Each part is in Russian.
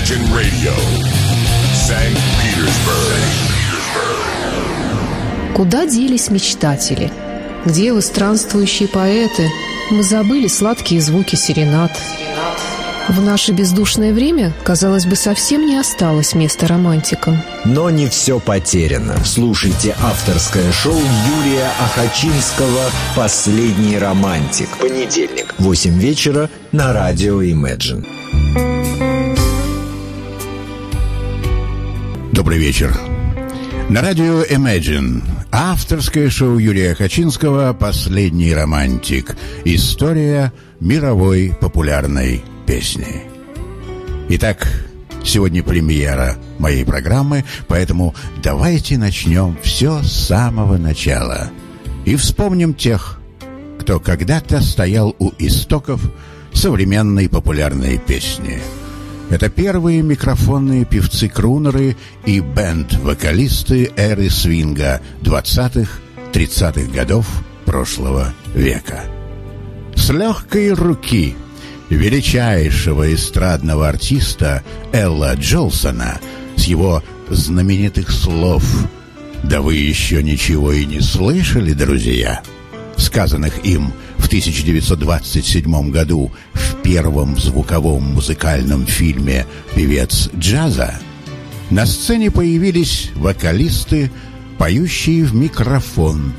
Imagine Radio, St. Petersburg. Куда делись мечтатели? Где вы, странствующие поэты? Мы забыли сладкие звуки серенад. В наше бездушное время, казалось бы, совсем не осталось места романтикам. Но не все потеряно. Слушайте авторское шоу Юрия Ахачинского «Последний романтик». Понедельник, 8 вечера на радио Imagine. Добрый вечер. На радио Imagine авторское шоу Юрия Хачинского «Последний романтик. История мировой популярной песни». Итак, сегодня премьера моей программы, поэтому давайте начнем все с самого начала и вспомним тех, кто когда-то стоял у истоков современной популярной песни – это первые микрофонные певцы-крунеры и бенд-вокалисты эры свинга 20-х, 30-х годов прошлого века. С легкой руки величайшего эстрадного артиста Элла Джолсона с его знаменитых слов «Да вы еще ничего и не слышали, друзья», сказанных им 1927 году в первом звуковом музыкальном фильме «Певец джаза», на сцене появились вокалисты, поющие в микрофон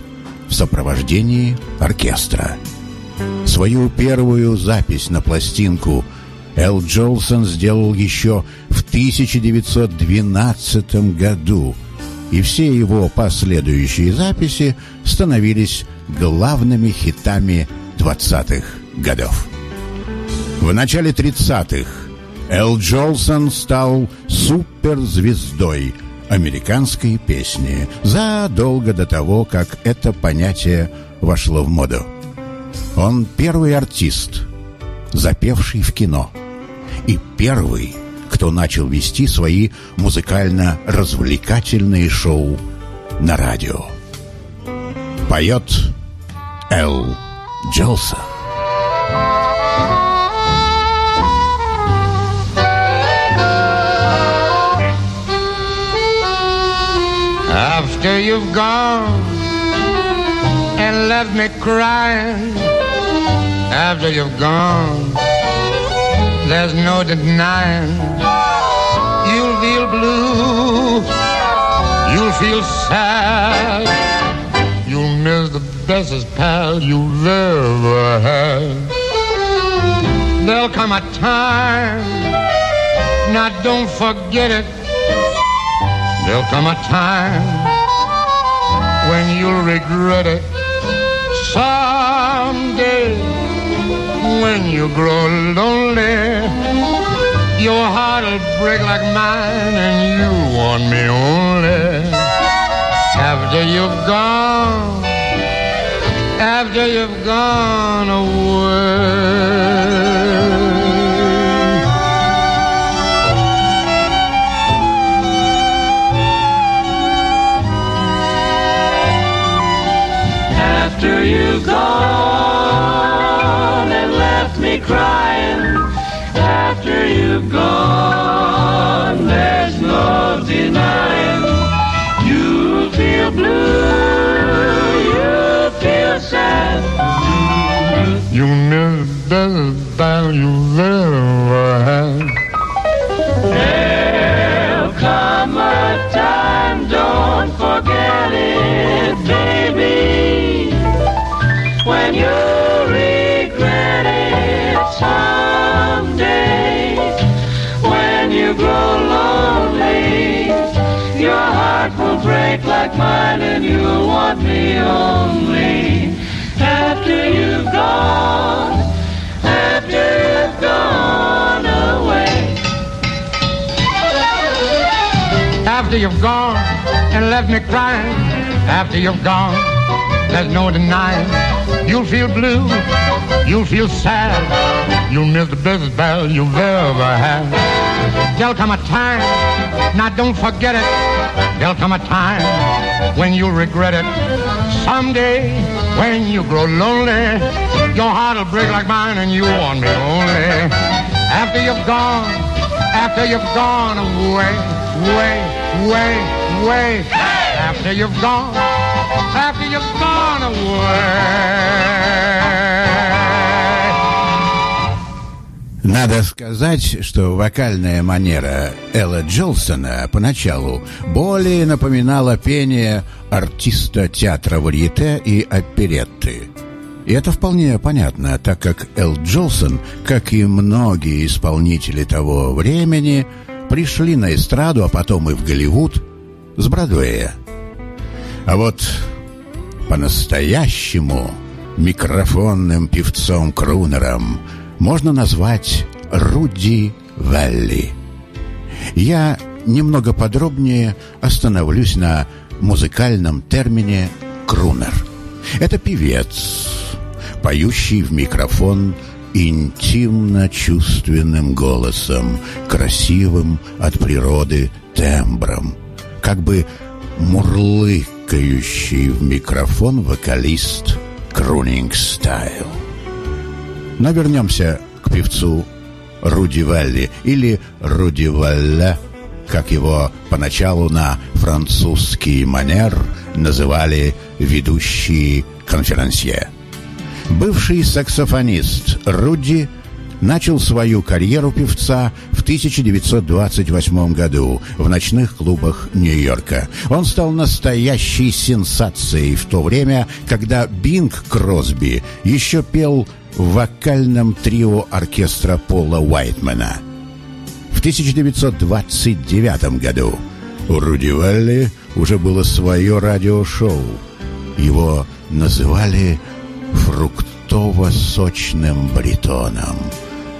в сопровождении оркестра. Свою первую запись на пластинку Эл Джолсон сделал еще в 1912 году, и все его последующие записи становились главными хитами 20-х годов. В начале 30-х Эл Джолсон стал суперзвездой американской песни задолго до того, как это понятие вошло в моду. Он первый артист, запевший в кино, и первый, кто начал вести свои музыкально-развлекательные шоу на радио. Поет Эл Джолсон. After you've gone and left me crying, after you've gone, there's no denying you'll feel blue, you'll feel sad, you'll the bestest pal you've ever had. There'll come a time, now don't forget it There'll come a time when you'll regret it. Someday, when you grow lonely, your heart'll break like mine, and you want me only. After you've gone, after you've gone away. You miss better than you've ever had. There'll come a time, don't forget it, baby, when you regret it someday. When you grow lonely, your heart will break like mine, and you'll want me only after you've gone, after you've gone away. After you've gone and left me crying, after you've gone, there's no denying. You'll feel blue, you'll feel sad, you'll miss the best battle you've ever had. There'll come a time, now don't forget it. There'll come a time when you'll regret it. Someday, when you grow lonely, your heart'll break like mine and you want me only. After you've gone, after you've gone away, way, way, way. After you've gone, after you've gone away. Надо сказать, что вокальная манера Элла Джолсона поначалу более напоминала пение артиста театра варьете и оперетты. И это вполне понятно, так как Эл Джолсон, как и многие исполнители того времени, пришли на эстраду, а потом и в Голливуд с Бродвея. А вот по-настоящему микрофонным певцом-крунером можно назвать Руди Валли. Я немного подробнее остановлюсь на музыкальном термине «крунер». Это певец, поющий в микрофон интимно-чувственным голосом, красивым от природы тембром, как бы мурлыкающий в микрофон вокалист крунинг стайл. Но вернемся к певцу Руди Валли или Руди Валля, как его поначалу на французский манер называли ведущие конферансье. Бывший саксофонист Руди начал свою карьеру певца в 1928 году в ночных клубах Нью-Йорка. Он стал настоящей сенсацией в то время, когда Бинг Кросби еще пел в вокальном трио оркестра Пола Уайтмена. В 1929 году у Руди Валли уже было свое радиошоу. Его называли фруктово-сочным бритоном.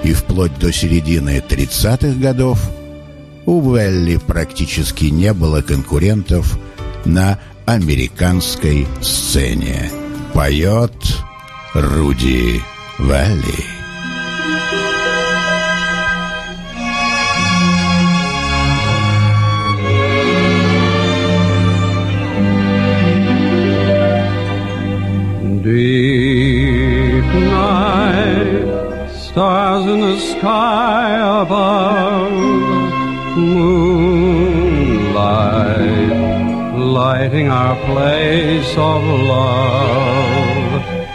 И вплоть до середины 30-х годов у Велли практически не было конкурентов на американской сцене. Поет Руди valley. Deep night, stars in the sky above, moonlight lighting our place of love.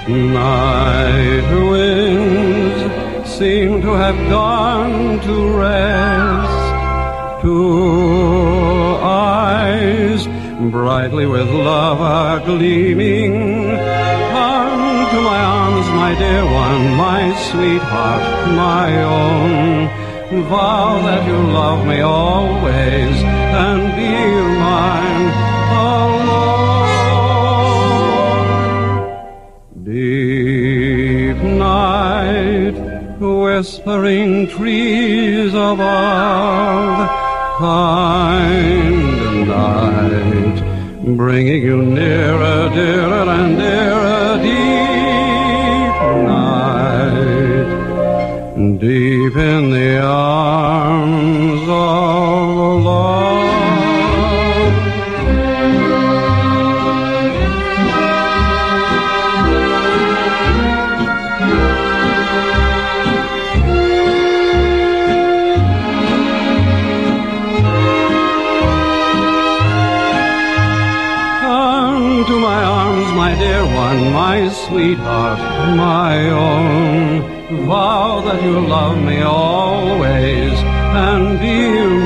Night winds seem to have gone to rest. Two eyes brightly with love are gleaming. Come to my arms, my dear one, my sweetheart, my own. Vow that you'll love me always and be mine whispering trees above, kind night, bringing you nearer, dearer and dearer, deep night, deep in the arms sweetheart, my own. Vow that you'll love me always and be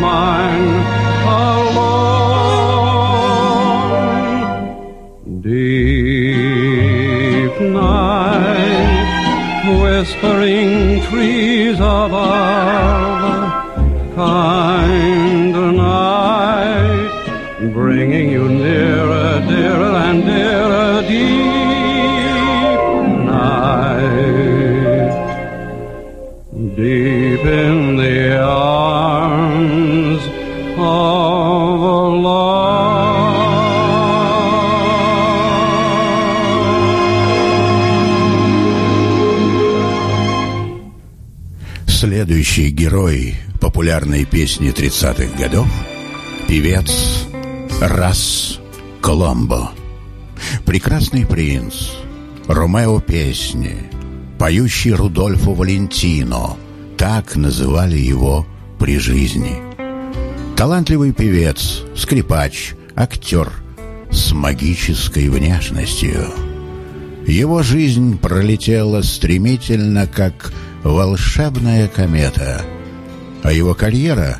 герой популярной песни 30-х годов – певец Рас Коломбо. Прекрасный принц, Ромео песни, поющий Рудольфо Валентино – так называли его при жизни. Талантливый певец, скрипач, актер с магической внешностью. Его жизнь пролетела стремительно, как волшебная комета, а его карьера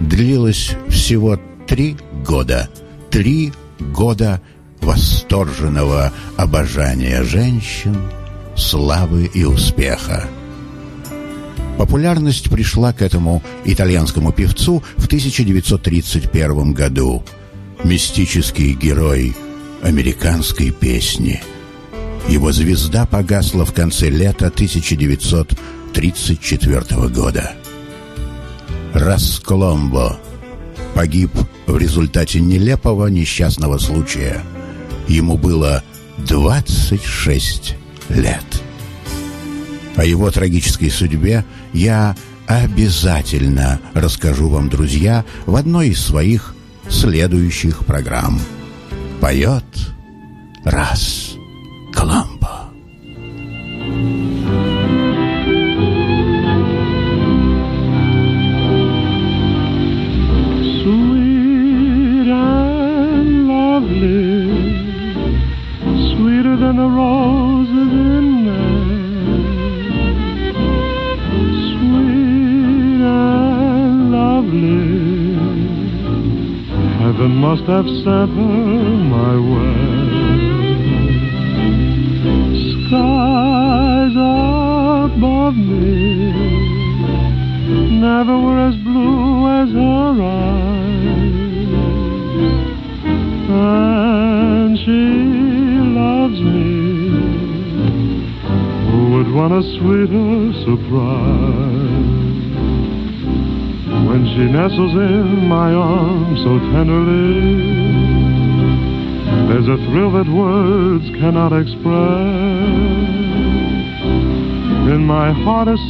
длилась всего три года. Три года восторженного обожания женщин, славы и успеха. Популярность пришла к этому итальянскому певцу в 1931 году. Мистический герой американской песни. Его звезда погасла в конце лета 1934 года. Рас Коломбо погиб в результате нелепого несчастного случая. Ему было 26 лет. О его трагической судьбе я обязательно расскажу вам, друзья, в одной из своих следующих программ. Поет раз seven.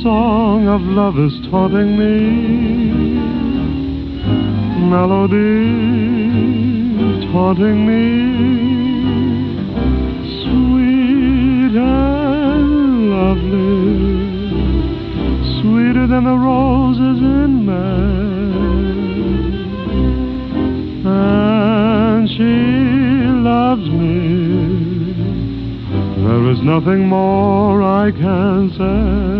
Song of love is taunting me. Melody taunting me. Sweet and lovely. Sweeter than the roses in May. And she loves me. There is nothing more I can Sweet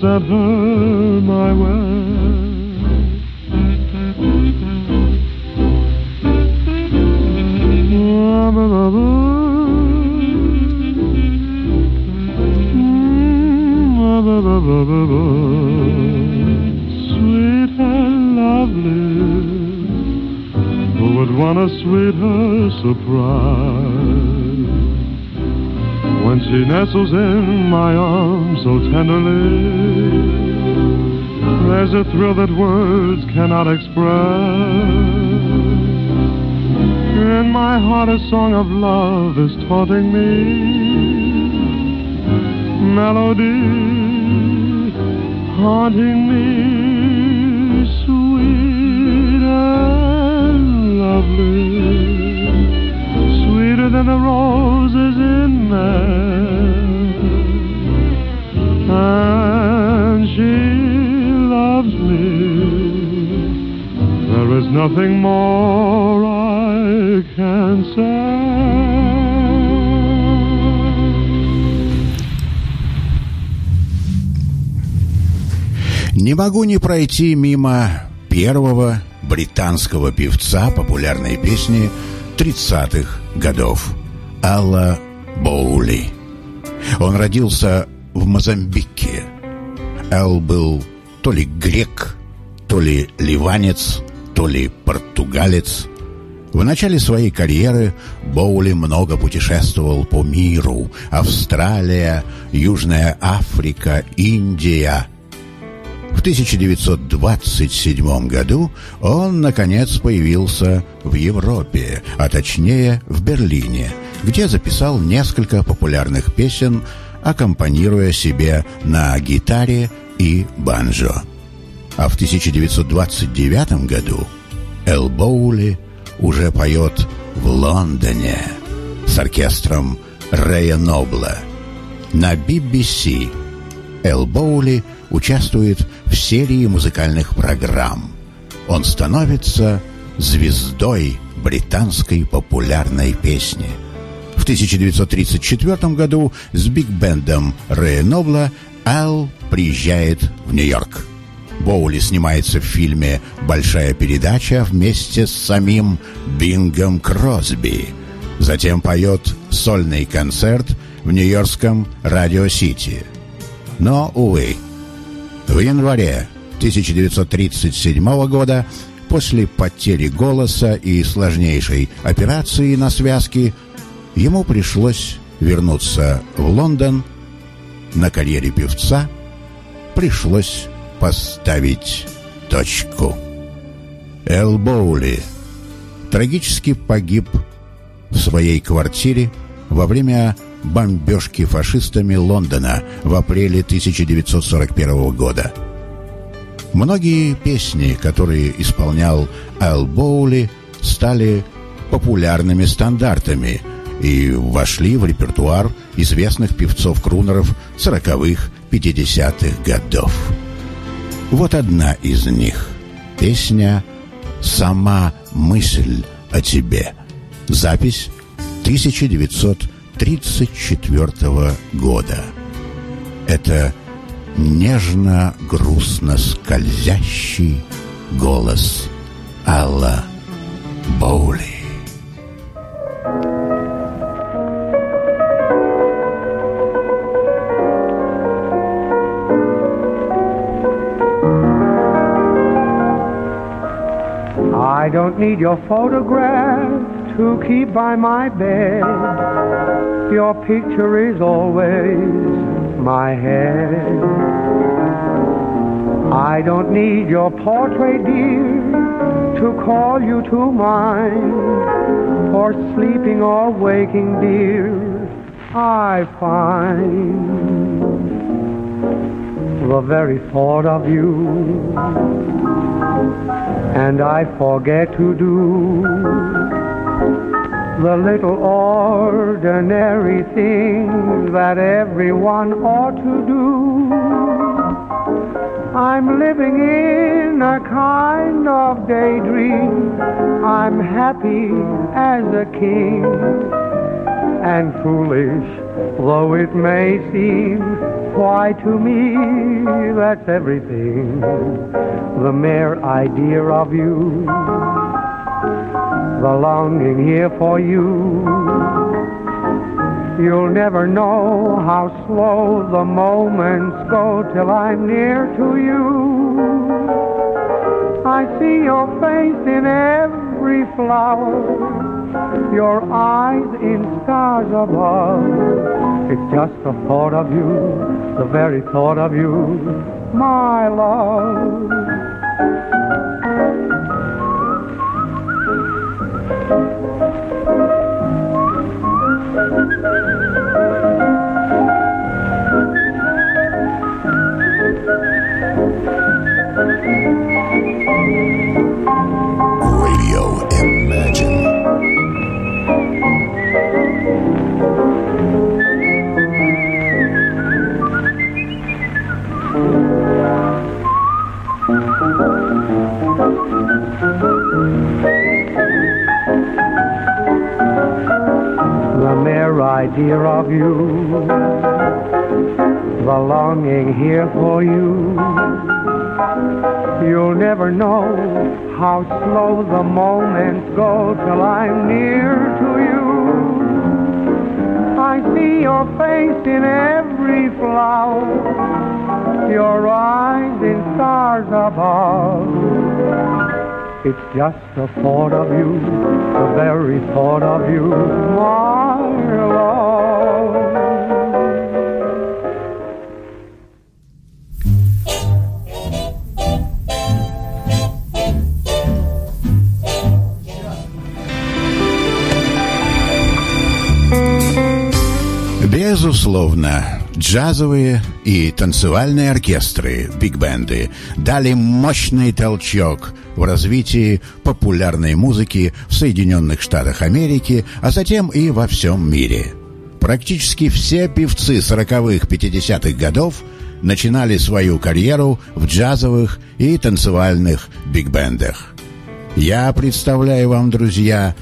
sabun express. In my heart, a song of love is taunting me. Melody haunting me, sweet and lovely, sweeter than the roses in May. And she loves me. There is nothing more I can say. Не могу не пройти мимо первого британского певца популярной песни 30-х годов Алла Боули. Он родился в Мозамбике. Эл был то ли грек, то ли ливанец, то ли португалец. В начале своей карьеры Боули много путешествовал по миру. Австралия, Южная Африка, Индия. В 1927 году он, наконец, появился в Европе, а точнее в Берлине, где записал несколько популярных песен, аккомпанируя себе на гитаре и банджо. А в 1929 году Эл Боули уже поет в Лондоне с оркестром Рэя Нобла. На BBC Эл Боули участвует в серии музыкальных программ. Он становится звездой британской популярной песни. В 1934 году с биг-бендом Рэя Нобла Эл приезжает в Нью-Йорк. Боули снимается в фильме «Большая передача» вместе с самим Бингом Кросби. Затем поет сольный концерт в нью-йоркском Радио Сити. Но, увы, в январе 1937 года после потери голоса и сложнейшей операции на связке ему пришлось вернуться в Лондон. На карьере певца пришлось поставить точку. Эл Боули трагически погиб в своей квартире во время бомбежки фашистами Лондона в апреле 1941 года. Многие песни, которые исполнял Эл Боули, стали популярными стандартами и вошли в репертуар известных певцов-крунеров 40-х, 50-х годов. Вот одна из них. Песня «Сама мысль о тебе». Запись 1934 года. Это нежно-грустно скользящий голос Алла Боули. Need your photograph to keep by my bed. Your picture is always my head. I don't need your portrait, dear, to call you to mind. For sleeping or waking, dear, I find the very thought of you and I forget to do the little ordinary things that everyone ought to do. I'm living in a kind of daydream. I'm happy as a king. And foolish though it may seem, why to me that's everything. The mere idea of you, the longing here for you. You'll never know how slow the moments go till I'm near to you. I see your face in every flower your eyes in stars above. It's just the thought of you, the very thought of you, my love. Idea of you, the longing here for you. You'll never know how slow the moments go till I'm near to you. I see your face in every flower, your eyes in stars above. It's just the thought of you, the very thought of you. Безусловно, джазовые и танцевальные оркестры, биг-бенды дали мощный толчок в развитии популярной музыки в Соединенных Штатах Америки, а затем и во всем мире. Практически все певцы 40-х, 50-х годов начинали свою карьеру в джазовых и танцевальных биг-бендах. Я представляю вам, друзья,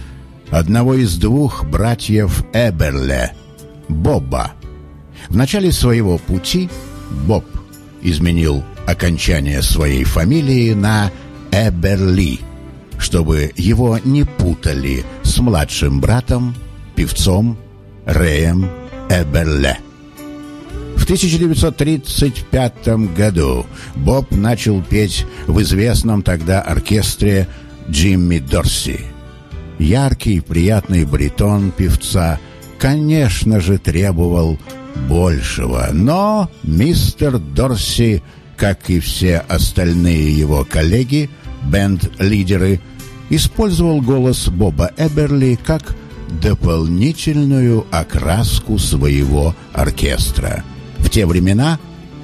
одного из двух братьев Эберле – Боба. В начале своего пути Боб изменил окончание своей фамилии на Эберли, чтобы его не путали с младшим братом, певцом Рэем Эберле. В 1935 году Боб начал петь в известном тогда оркестре Джимми Дорси. Яркий, приятный баритон певца – конечно же, требовал большего, но мистер Дорси, как и все остальные его коллеги, бенд-лидеры, использовал голос Боба Эберли как дополнительную окраску своего оркестра. В те времена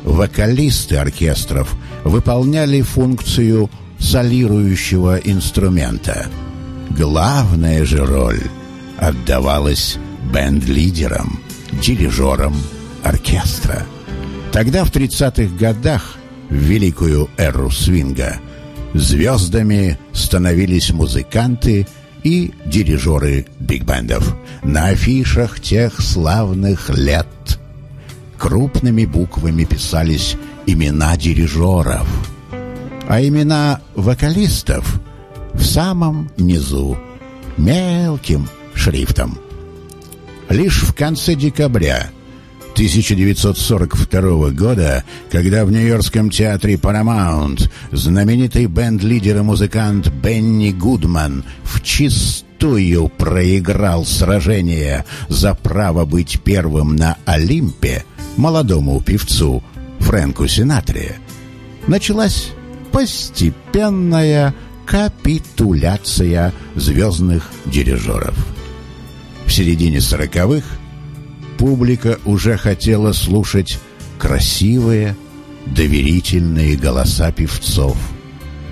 вокалисты оркестров выполняли функцию солирующего инструмента. Главная же роль отдавалась бенд-лидером, дирижером оркестра. Тогда, в 30-х годах, в великую эру свинга, звездами становились музыканты и дирижеры биг-бендов. На афишах тех славных лет крупными буквами писались имена дирижеров, а имена вокалистов в самом низу мелким шрифтом – Лишь в конце декабря 1942 года, когда в Нью-Йоркском театре Paramount знаменитый бенд-лидер и музыкант Бенни Гудман в чистую проиграл сражение за право быть первым на Олимпе молодому певцу Фрэнку Синатре, началась постепенная капитуляция звездных дирижеров. В середине сороковых публика уже хотела слушать красивые, доверительные голоса певцов,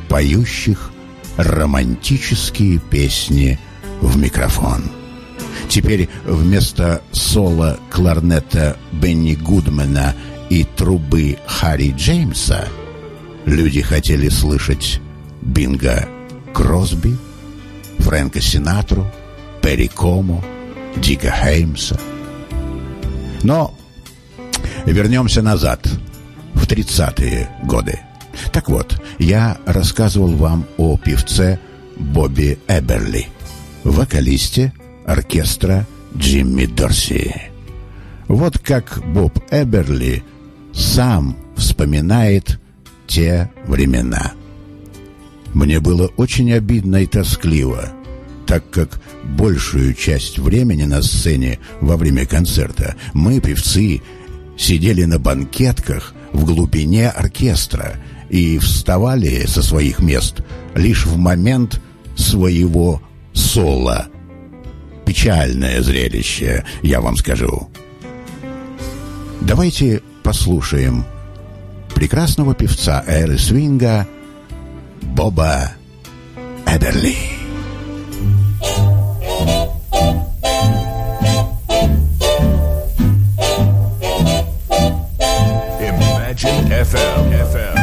поющих романтические песни в микрофон. Теперь вместо соло кларнета Бенни Гудмана и трубы Харри Джеймса люди хотели слышать Бинга Кросби, Фрэнка Синатру, Перри Комо, Дика Хеймса. Но вернемся назад, в 30-е годы. Так вот, я рассказывал вам о певце Бобби Эберли, вокалисте оркестра Джимми Дорси. Вот как Боб Эберли сам вспоминает те времена. Мне было очень обидно и тоскливо, так как большую часть времени на сцене во время концерта мы, певцы, сидели на банкетках в глубине оркестра и вставали со своих мест лишь в момент своего соло. Печальное зрелище, я вам скажу. Давайте послушаем прекрасного певца эры свинга Боба Эберли. FM. FM.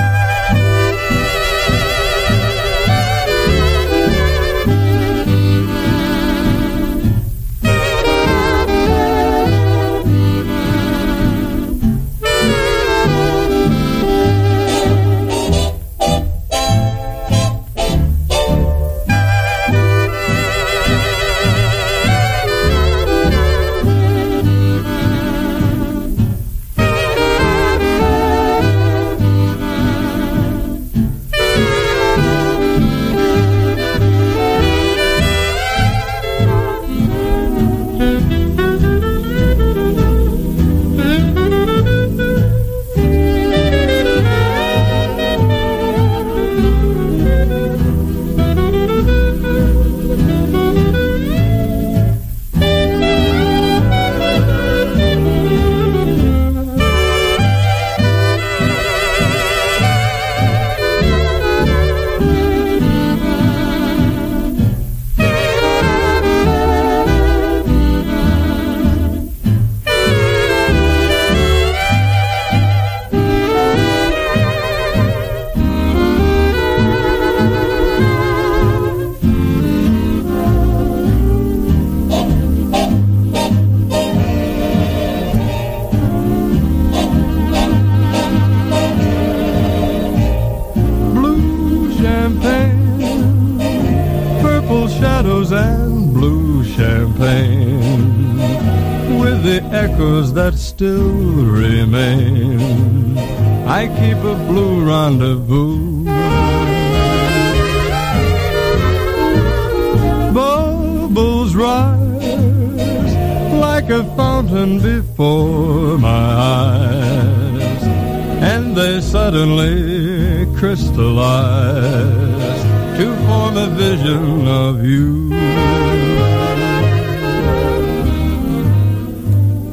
Vision of you.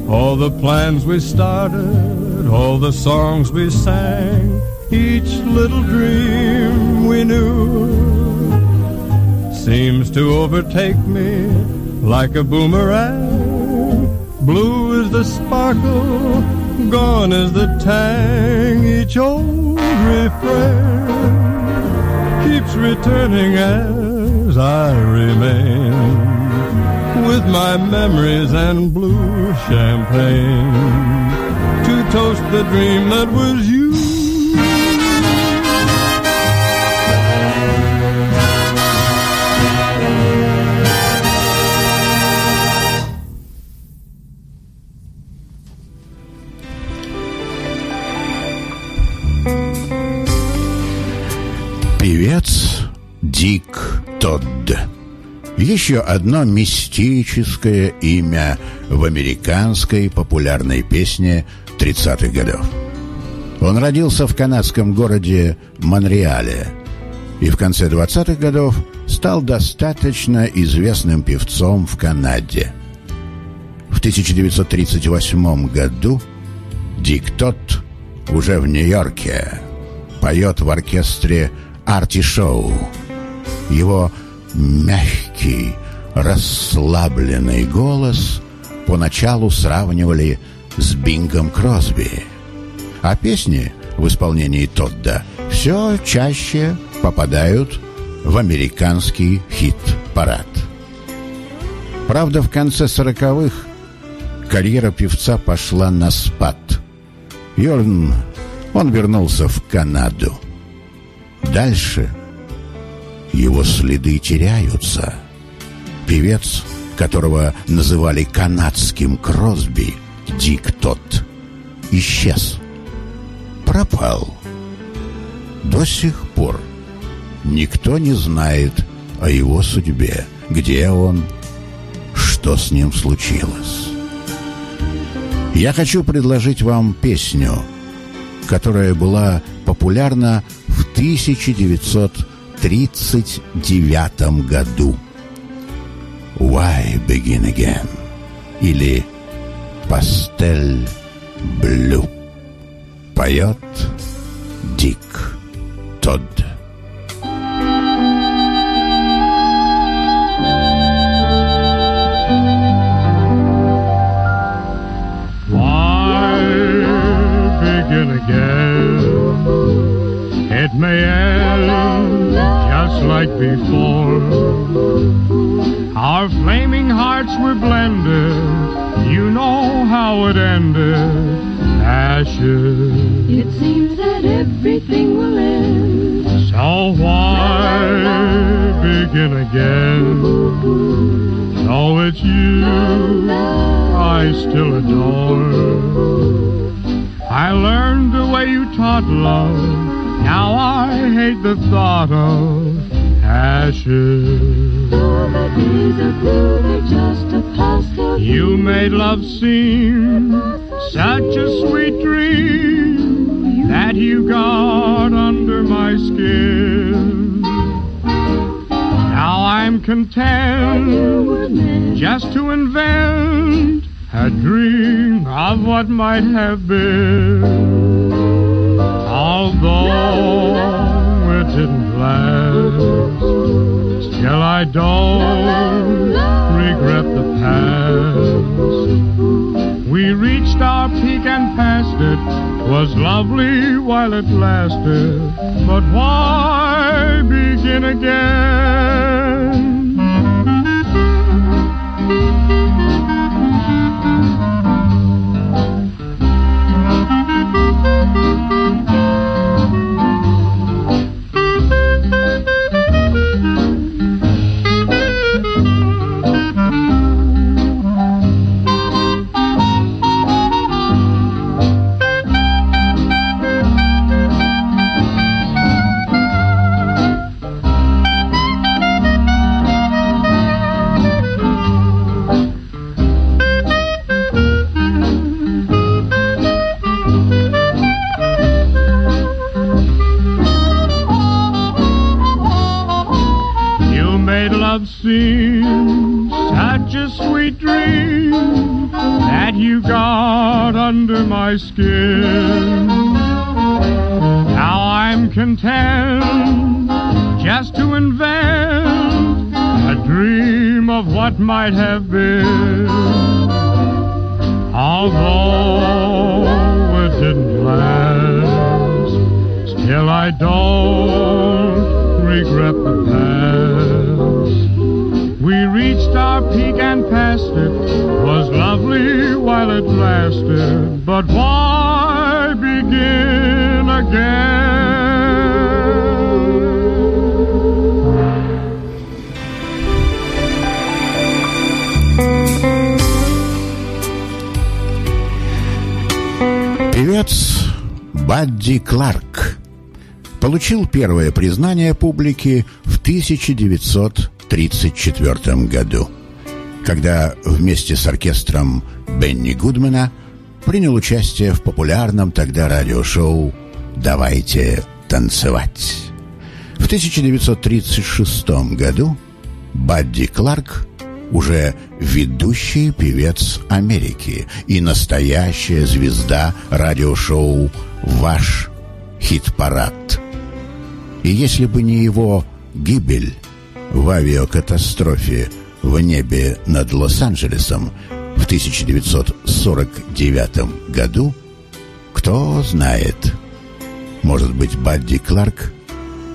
All the plans we started, all the songs we sang, each little dream we knew seems to overtake me like a boomerang. Blue is the sparkle, gone is the tang, each old refrain keeps returning as I remain with my memories and blue champagne to toast the dream that was you. Дик Тодд. Еще одно мистическое имя в американской популярной песне 30-х годов. Он родился в канадском городе Монреале и в конце 20-х годов стал достаточно известным певцом в Канаде. В 1938 году Дик Тот уже в Нью-Йорке поет в оркестре Арти Шоу. Его мягкий, расслабленный голос поначалу сравнивали с Бингом Кросби. А песни в исполнении Тодда все чаще попадают в американский хит-парад. Правда, в конце сороковых карьера певца пошла на спад. И он, он вернулся в Канаду. Дальше его следы теряются. Певец, которого называли канадским Кросби, Дик Тот, исчез. Пропал. До сих пор никто не знает о его судьбе, где он, что с ним случилось. Я хочу предложить вам песню, которая была популярна в 1939 году. Why Begin Again или Пастель Блю. Поет Дик Тодд. It may end just like before. Our flaming hearts were blended. You know how it ended. Ashes. It seems that everything will end. So why begin again? Though it's you I still adore. I learned the way you taught love. Now I hate the thought of ashes. All the days are just a pastel. You made love seem such a sweet dream that you got under my skin. Now I'm content just to invent a dream of what might have been. Although it didn't last, still I don't regret the past. We reached our peak and passed it. Was lovely while it lasted. But why begin again? My skin. Now I'm content just to invent a dream of what might have been. Although it didn't last, still I don't regret the past. We reached our peak and passed it, was lovely while it lasted, but why begin again? Певец Бадди Кларк получил первое признание публики в 1934 году, когда вместе с оркестром Бенни Гудмана принял участие в популярном тогда радиошоу «Давайте танцевать». В 1936 году Бадди Кларк уже ведущий певец Америки и настоящая звезда радиошоу «Ваш хит-парад». И если бы не его гибель в авиакатастрофе в небе над Лос-Анджелесом в 1949 году, кто знает, может быть, Бадди Кларк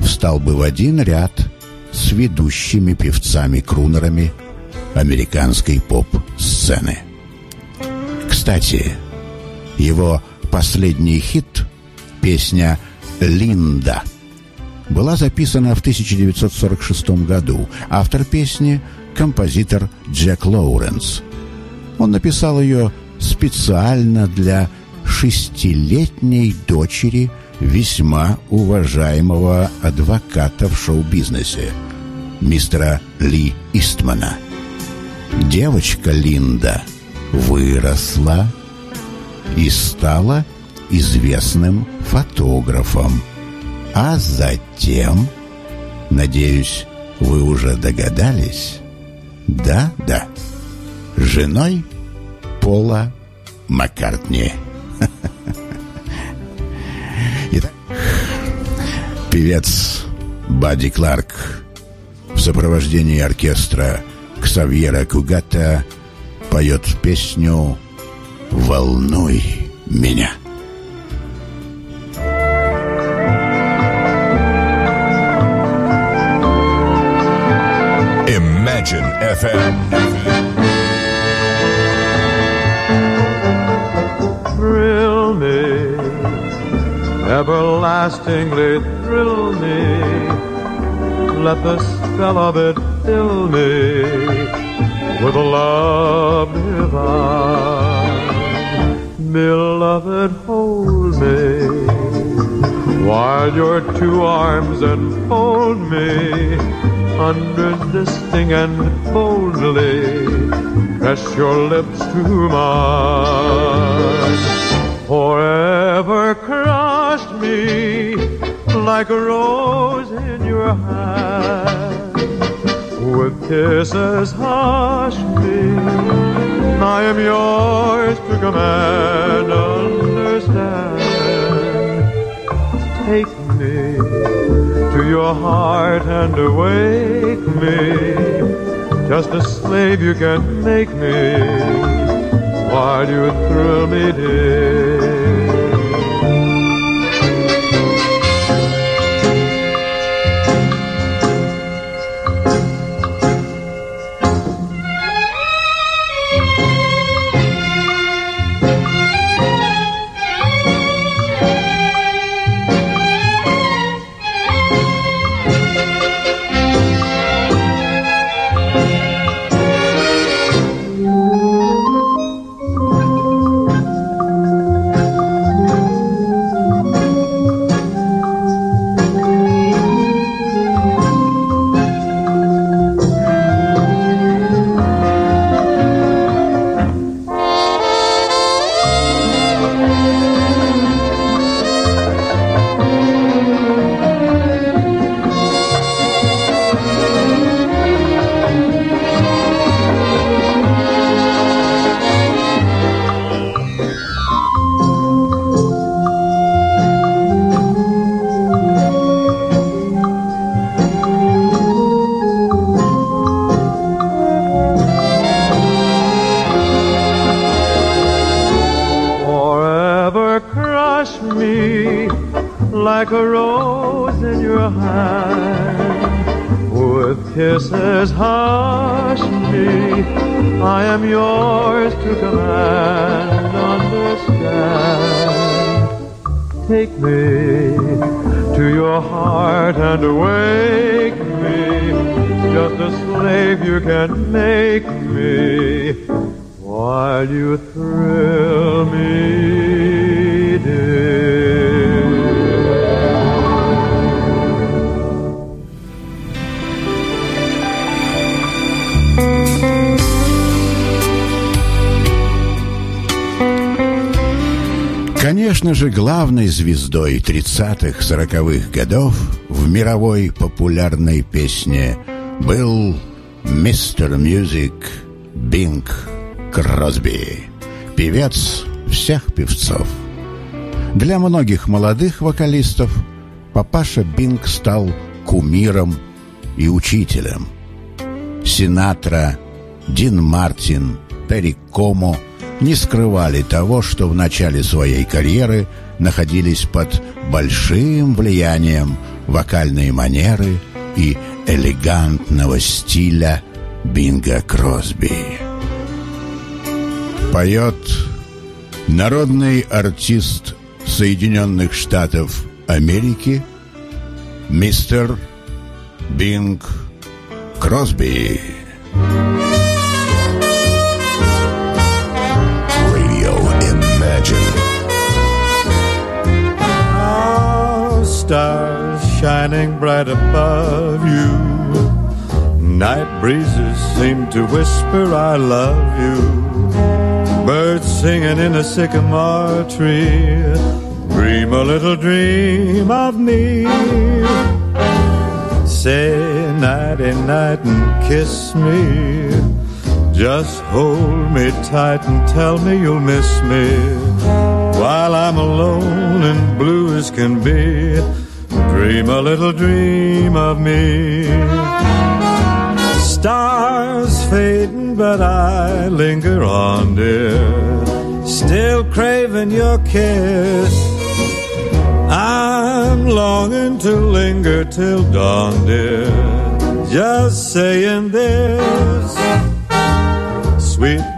встал бы в один ряд с ведущими певцами-крунерами американской поп-сцены. Кстати, его последний хит, песня «Линда», была записана в 1946 году. Автор песни — композитор Джек Лоуренс. Он написал ее специально для шестилетней дочери весьма уважаемого адвоката в шоу-бизнесе, мистера Ли Истмана. Девочка Линда выросла и стала известным фотографом. А затем, надеюсь, вы уже догадались, да-да, женой Пола Маккартни. Итак, певец Бадди Кларк в сопровождении оркестра Ксавьера Кугата поет песню «Волнуй меня». Imagine FM. Everlastingly thrill me. Let the spell of it fill me with a love divine. Beloved, hold me while your two arms enfold me unresisting and boldly press your lips to mine. Forever like a rose in your hand. With kisses hush me, I am yours to command. Understand, take me to your heart and awake me. Just a slave you can make me while you thrill me, dear. Конечно же, главной звездой 30-40-х годов в мировой популярной песне был мистер Music Бинг Кросби, певец всех певцов. Для многих молодых вокалистов папаша Бинг стал кумиром и учителем. Синатра, Дин Мартин, Перри Комо не скрывали того, что в начале своей карьеры находились под большим влиянием вокальной манеры и элегантного стиля Бинга Кросби. Поет народный артист Соединенных Штатов Америки мистер Бинг Кросби. Radio stars shining bright above you. Night breezes seem to whisper, I love you. Birds singing in a sycamore tree. Dream a little dream of me. Say nighty night and kiss me. Just hold me tight and tell me you'll miss me while I'm alone and blue as can be. Dream a little dream of me. Stars fading, but I linger on, dear. Still craving your kiss. I'm longing to linger till dawn, dear. Just saying this. Sweet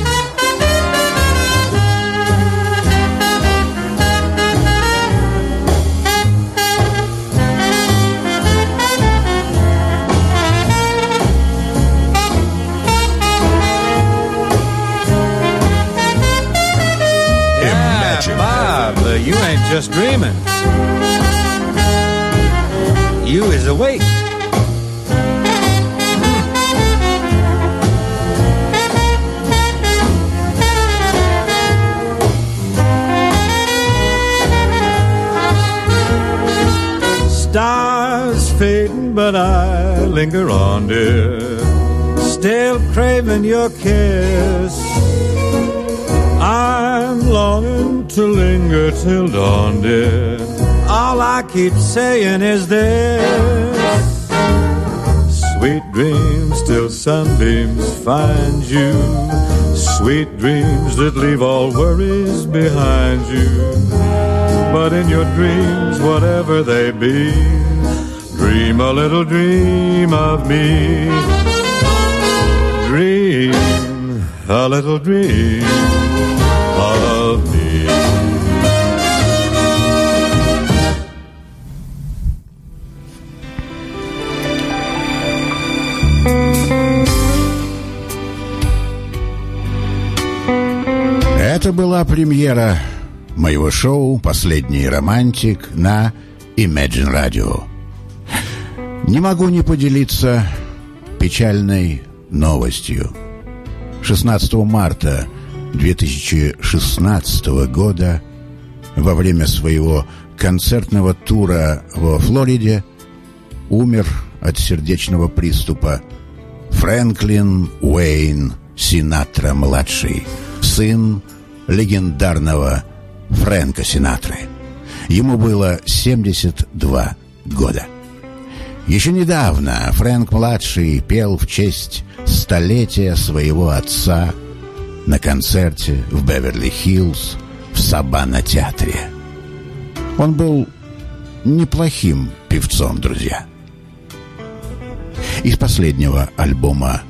You ain't just dreaming. You is awake. Stars fading, but I linger on, dear. Still craving your kiss. To linger till dawn, dear. All I keep saying is this Sweet dreams till sunbeams find you. Sweet dreams that leave all worries behind you. But in your dreams, whatever they be, dream a little dream of me. Dream a little dream of Это была премьера моего шоу «Последний романтик» на Imagine Radio. Не могу не поделиться печальной новостью. 16 марта 2016 года во время своего концертного тура во Флориде умер от сердечного приступа Фрэнклин Уэйн Синатра-младший, сын легендарного Фрэнка Синатры. Ему было 72 года. Еще недавно Фрэнк-младший пел в честь столетия своего отца на концерте в Беверли-Хиллз в Сабана-театре. Он был неплохим певцом, друзья. Из последнего альбома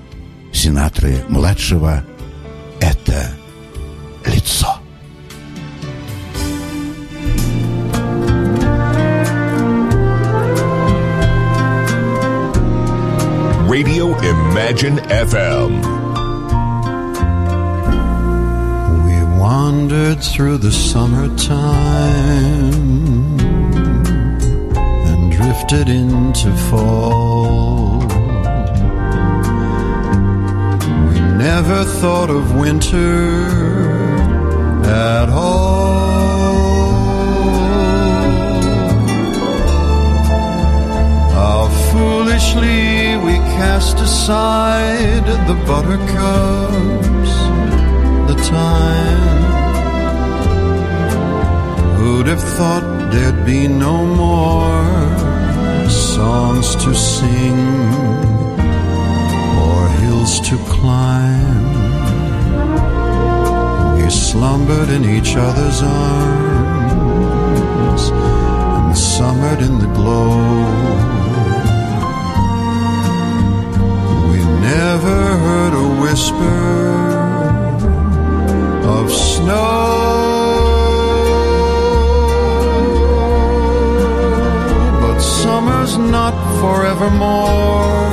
Синатры-младшего Imagine FM. We wandered through the summertime and drifted into fall. We never thought of winter at all. Foolishly cast aside the buttercups, the time. Who'd have thought there'd be no more songs to sing or hills to climb? We slumbered in each other's arms and summered in the glow. Whisper of snow. But summer's not forevermore,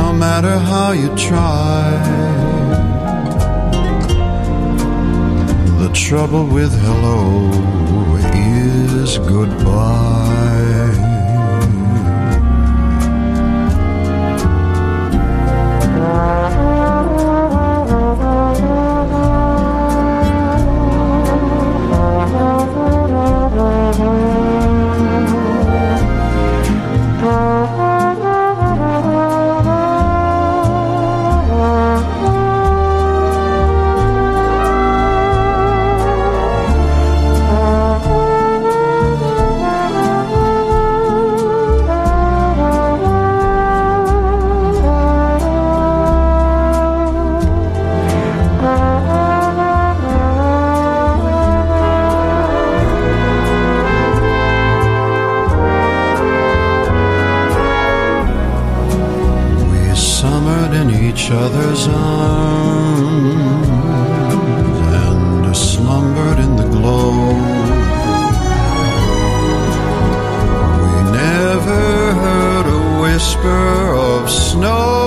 no matter how you try. The trouble with hello is goodbye. Whisper of snow.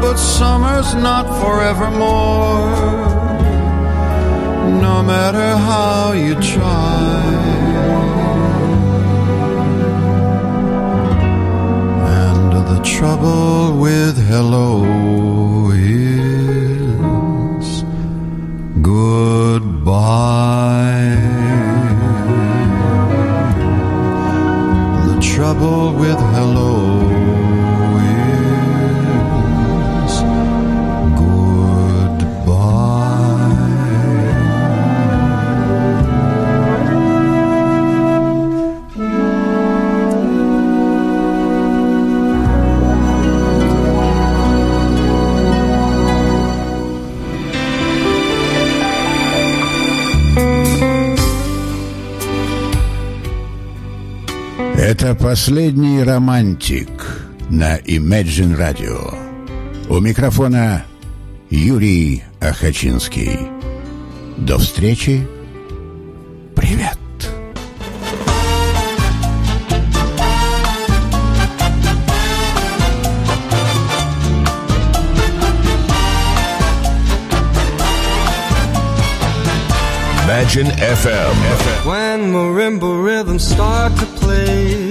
But summer's not forevermore no matter how you try. And the trouble романтик на Imagine Radio. У микрофона Юрий Ахачинский. До встречи. Привет. Imagine FM. When marimba rhythms start to play,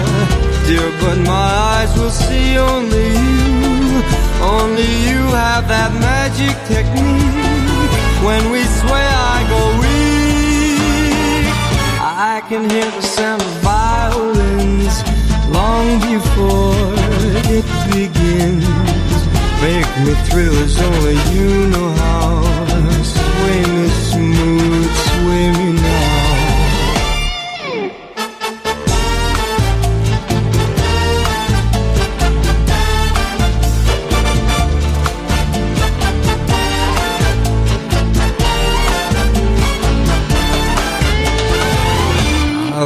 dear, but my eyes will see only you. Only you have that magic technique. When we sway, I go weak. I can hear the sound of violins long before it begins. Make me thrill as only you know how. Sway me smooth, sway me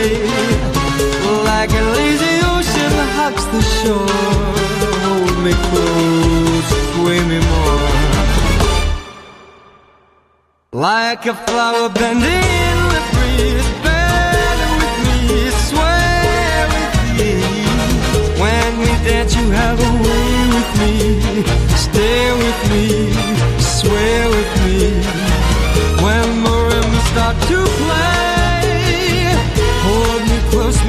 me sway like a lazy ocean hugs the shore. Hold me close, sway me more. Like a flower bending in the breeze, bend with me, sway with me. When we dance, you have a way with me. Stay with me, sway with me. When marimbas start to play,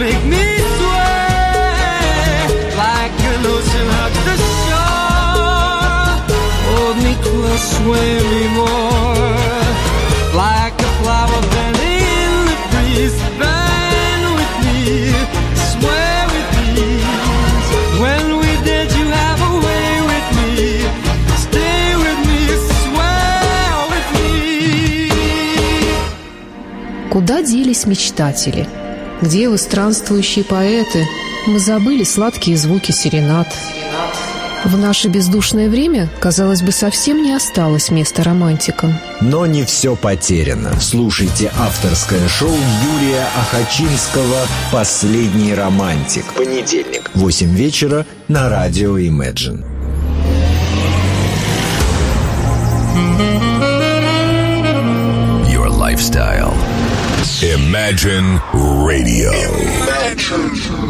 make me sway. Like an ocean hugs the shore. Hold me close, sway me more. Like a flower bending in the breeze, bend with me, sway with me. When we dance, you have a way with me. Stay with me, sway with me. Куда делись мечтатели? Где вы, странствующие поэты? Мы забыли сладкие звуки серенад. В наше бездушное время, казалось бы, совсем не осталось места романтикам. Но не все потеряно. Слушайте авторское шоу Юрия Ахачинского «Последний романтик». Понедельник, 8 вечера на радио Imagine. Your lifestyle. Imagine Radio. Imagine